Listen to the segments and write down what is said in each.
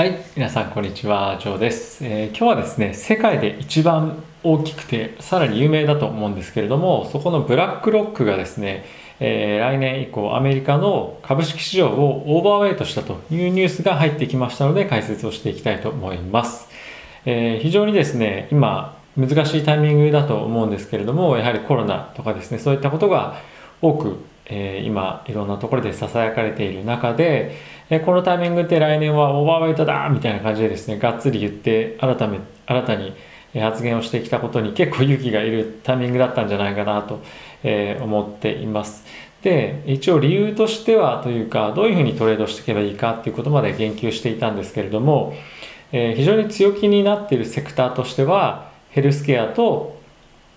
はい、皆さんこんにちは、ジョーです、えー今日はですね、世界で一番大きくて、さらに有名だと思うんですけれども、そこのブラックロックがですね、えー来年以降、アメリカの株式市場をオーバーウェイトしたというニュースが入ってきましたので、解説をしていきたいと思います。えー非常にですね、今、難しいタイミングだと思うんですけれども、やはりコロナとかですね、そういったことが多く、え今、いろんなところで囁かれている中で、えこのタイミングって来年はオーバーウェイトだみたいな感じでですね、がっつり言って、新ため新たに発言をしてきたことに結構勇気がいるタイミングだったんじゃないかなと、え思っています。で、一応理由としてはというか、どういうふうにトレードしていけばいいかっていうことまで言及していたんですけれども、えー非常に強気になっているセクターとしては、ヘルスケアと、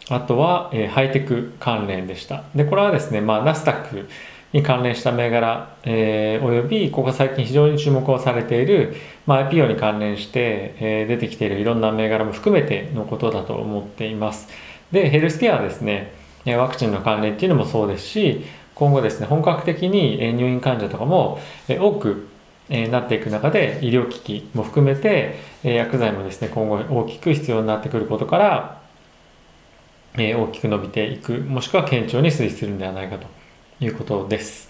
あとは、えーハイテク関連でした。で、これはですね、まあ、ナスダックに関連した銘柄、えーおよび、ここ最近非常に注目をされている、まあ、IPO に関連して、えー出てきているいろんな銘柄も含めてのことだと思っています。で、ヘルスケアはですね、えワクチンの関連っていうのもそうですし、今後ですね、本格的にえ入院患者とかもえ多くえなっていく中で医療機器も含めてえ薬剤もですね今後大きく必要になってくることからえ大きく伸びていくもしくは堅調に推移するんではないかということです。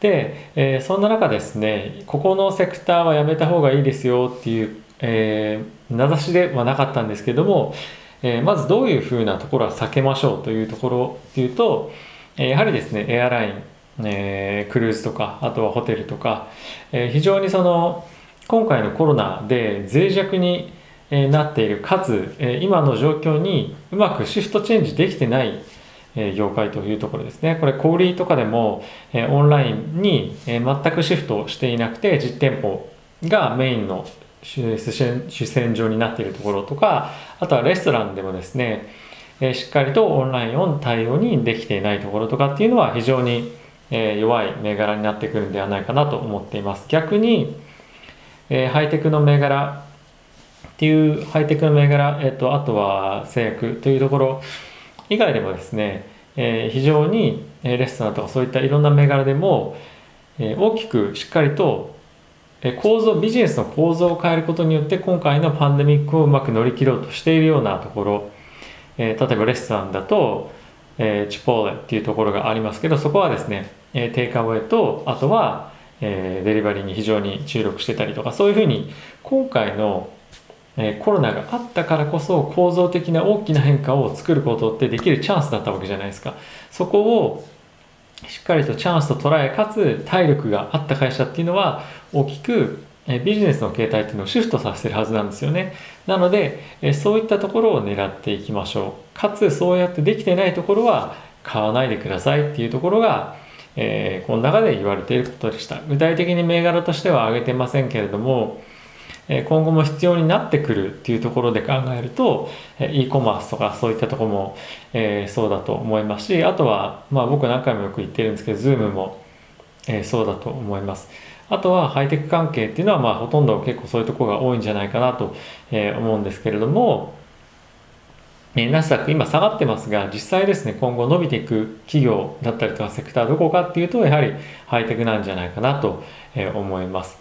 で、えーそんな中ですねここのセクターはやめた方がいいですよっていう、えー名指しではなかったんですけども、えーまずどういうふうなところは避けましょうというところっていうと、えやはりですねエアライン、えクルーズとかあとはホテルとか、え非常にその今回のコロナで脆弱にえなっているかつ、え今の状況にうまくシフトチェンジできてない、業界というところですね。これ小売とかでも、オンラインに、全くシフトしていなくて実店舗がメインの主戦場になっているところとかあとはレストランでもですね、しっかりとオンラインを対応にできていないところとかっていうのは非常に、弱い銘柄になってくるんではないかなと思っています。逆に、ハイテクの銘柄っていうハイテクの銘柄、えっと、あとは製薬というところ以外でもですね、えー非常にレストランとかそういったいろんな銘柄でも、えー大きくしっかりと構造ビジネスの構造を変えることによって今回のパンデミックをうまく乗り切ろうとしているようなところ、えー例えばレストランだと、えーチポーレっていうところがありますけどそこはですね、えーテイクアウェイとあとは、えーデリバリーに非常に注力してたりとかそういうふうに今回のえコロナがあったからこそ構造的な大きな変化を作ることってできるチャンスだったわけじゃないですか。そこをしっかりとチャンスと捉えかつ体力があった会社っていうのは大きくビジネスの形態っていうのをシフトさせてるはずなんですよね。なのでそういったところを狙っていきましょう。かつそうやってできてないところは買わないでくださいっていうところがえーこの中で言われていることでした。具体的に銘柄としては挙げてませんけれども今後も必要になってくるっていうところで考えると e コマースとかそういったところも、えーそうだと思いますしあとは、まあ、僕何回もよく言ってるんですけど Zoom も、えーそうだと思います。あとはハイテク関係っていうのは、まあ、ほとんど結構そういうところが多いんじゃないかなと、えー思うんですけれどもえーナスダック今下がってますが実際ですね今後伸びていく企業だったりとかセクターどこかっていうとやはりハイテクなんじゃないかなと思います。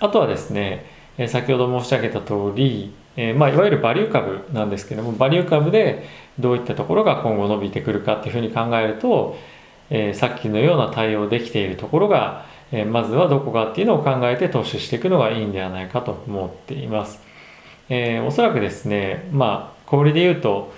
あとはですねえ先ほど申し上げた通り、えまあ、いわゆるバリュー株なんですけどもバリュー株でどういったところが今後伸びてくるかっていうふうに考えると、えさっきのような対応できているところが、えまずはどこかっていうのを考えて投資していくのがいいんではないかと思っています。えーおそらくですねまあ小売で言うと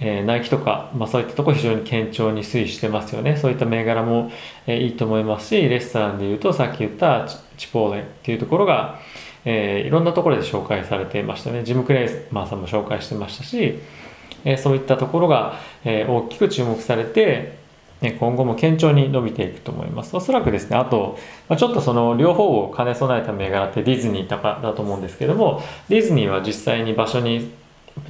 えーナイキとか、まあ、そういったとこ非常に堅調に推移してますよねそういった銘柄も、えーいいと思いますしレストランで言うとさっき言ったチポーレっていうところが、えーいろんなところで紹介されていましたね。ジム・クレイマーさんも紹介してましたし、えーそういったところが、えー大きく注目されて今後も堅調に伸びていくと思います。おそらくですねあと、まあ、ちょっとその両方を兼ね備えた銘柄ってディズニーとかだと思うんですけどもディズニーは実際に場所に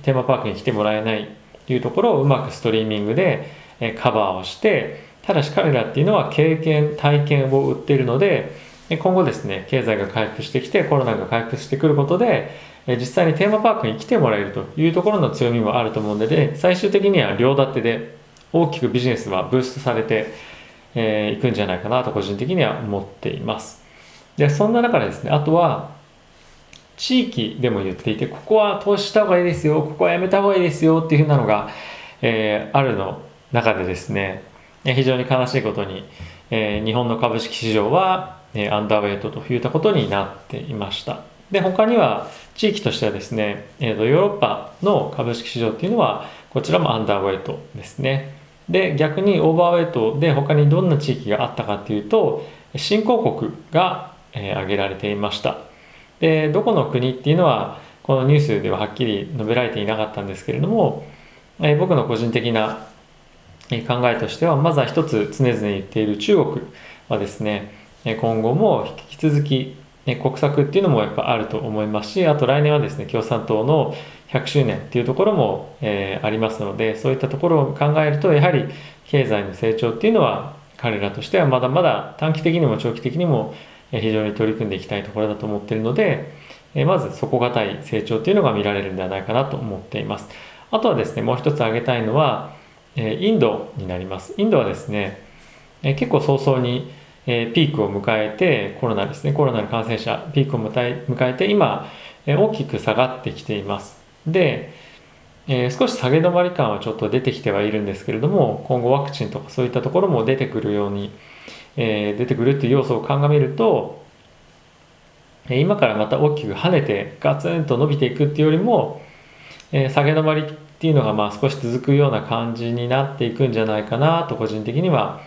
テーマパークに来てもらえないっていうところをうまくストリーミングでカバーをしてただし彼らっていうのは経験体験を売っているので今後ですね経済が回復してきてコロナが回復してくることで実際にテーマパークに来てもらえるというところの強みもあると思うので最終的には両立てで大きくビジネスはブーストされてえーいくんじゃないかなと個人的には思っています。でそんな中でですねあとは地域でも言っていてここは投資した方がいいですよここはやめた方がいいですよっていうふうなのが、えー、あるの中でですね非常に悲しいことに、えー、日本の株式市場は、え、アンダーウェイトといったことになっていました。で他には地域としてはですね、えーと、ヨーロッパの株式市場っていうのはこちらもアンダーウェイトですね。で逆にオーバーウェイトで他にどんな地域があったかっていうと新興国が、えー、挙げられていました。でどこの国っていうのはこのニュースでははっきり述べられていなかったんですけれども、えー、僕の個人的な考えとしてはまずは一つ常々言っている中国はですね今後も引き続き国策っていうのもやっぱあると思いますしあと来年はですね共産党の100周年っていうところも、えー、ありますのでそういったところを考えるとやはり経済の成長っていうのは彼らとしてはまだまだ短期的にも長期的にも非常に取り組んでいきたいところだと思っているのでえまず底堅い成長っていうのが見られるんではないかなと思っています。あとはですねもう一つ挙げたいのはえインドになります。インドはですねえ結構早々にえピークを迎えてコロナですねコロナの感染者ピークを迎えて今え大きく下がってきていますで、えー、少し下げ止まり感はちょっと出てきてはいるんですけれども今後ワクチンとかそういったところも出てくるように、え、出てくるっていう要素を鑑みると今からまた大きく跳ねてガツンと伸びていくっていうよりも、え、下げ止まりっていうのがまあ少し続くような感じになっていくんじゃないかなと個人的には、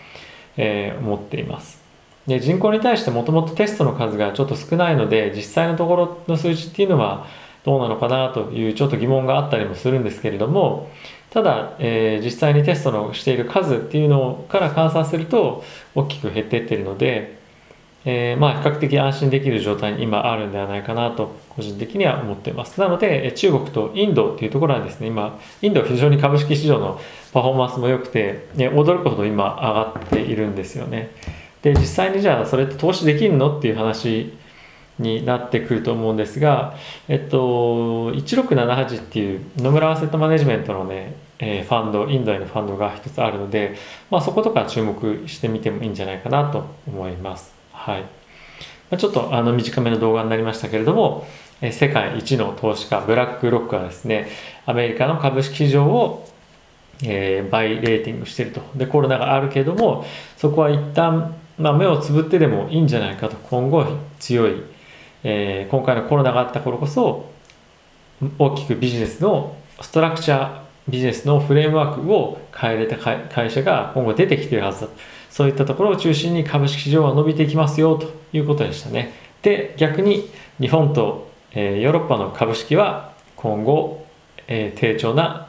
え、思っています。で人口に対してもともとテストの数がちょっと少ないので実際のところの数字っていうのはどうなのかなというちょっと疑問があったりもするんですけれどもただ、えー、実際にテストのしている数っていうのから換算すると大きく減っていってるので、えー、まあ比較的安心できる状態に今あるんではないかなと個人的には思っています。なので中国とインドっていうところはですね今インドは非常に株式市場のパフォーマンスも良くて、ね、驚くほど今上がっているんですよね。で実際にじゃあそれって投資できるのっていう話になってくると思うんですが、えっと、1678っていう野村アセットマネジメントのね、えー、ファンドインドへのファンドが一つあるので、まあ、そことか注目してみてもいいんじゃないかなと思います。はいまあ、ちょっとあの短めの動画になりましたけれども、えー、世界一の投資家ブラックロックはですねアメリカの株式市場をえー、バイレーティングしてるとでコロナがあるけどもそこは一旦まあ、目をつぶってでもいいんじゃないかと。今後強いえー、今回のコロナがあった頃こそ大きくビジネスのストラクチャービジネスのフレームワークを変えれた会社が今後出てきているはずだそういったところを中心に株式市場は伸びていきますよということでしたね。で逆に日本と、えー、ヨーロッパの株式は今後、えー、低調な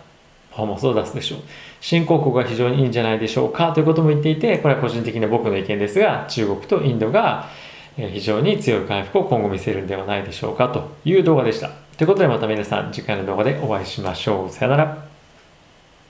パフォーマンスを出すでしょう新興国が非常にいいんじゃないでしょうかということも言っていてこれは個人的な僕の意見ですが中国とインドが非常に強い回復を今後見せるんではないでしょうかという動画でした。ということでまた皆さん次回の動画でお会いしましょう。さよなら。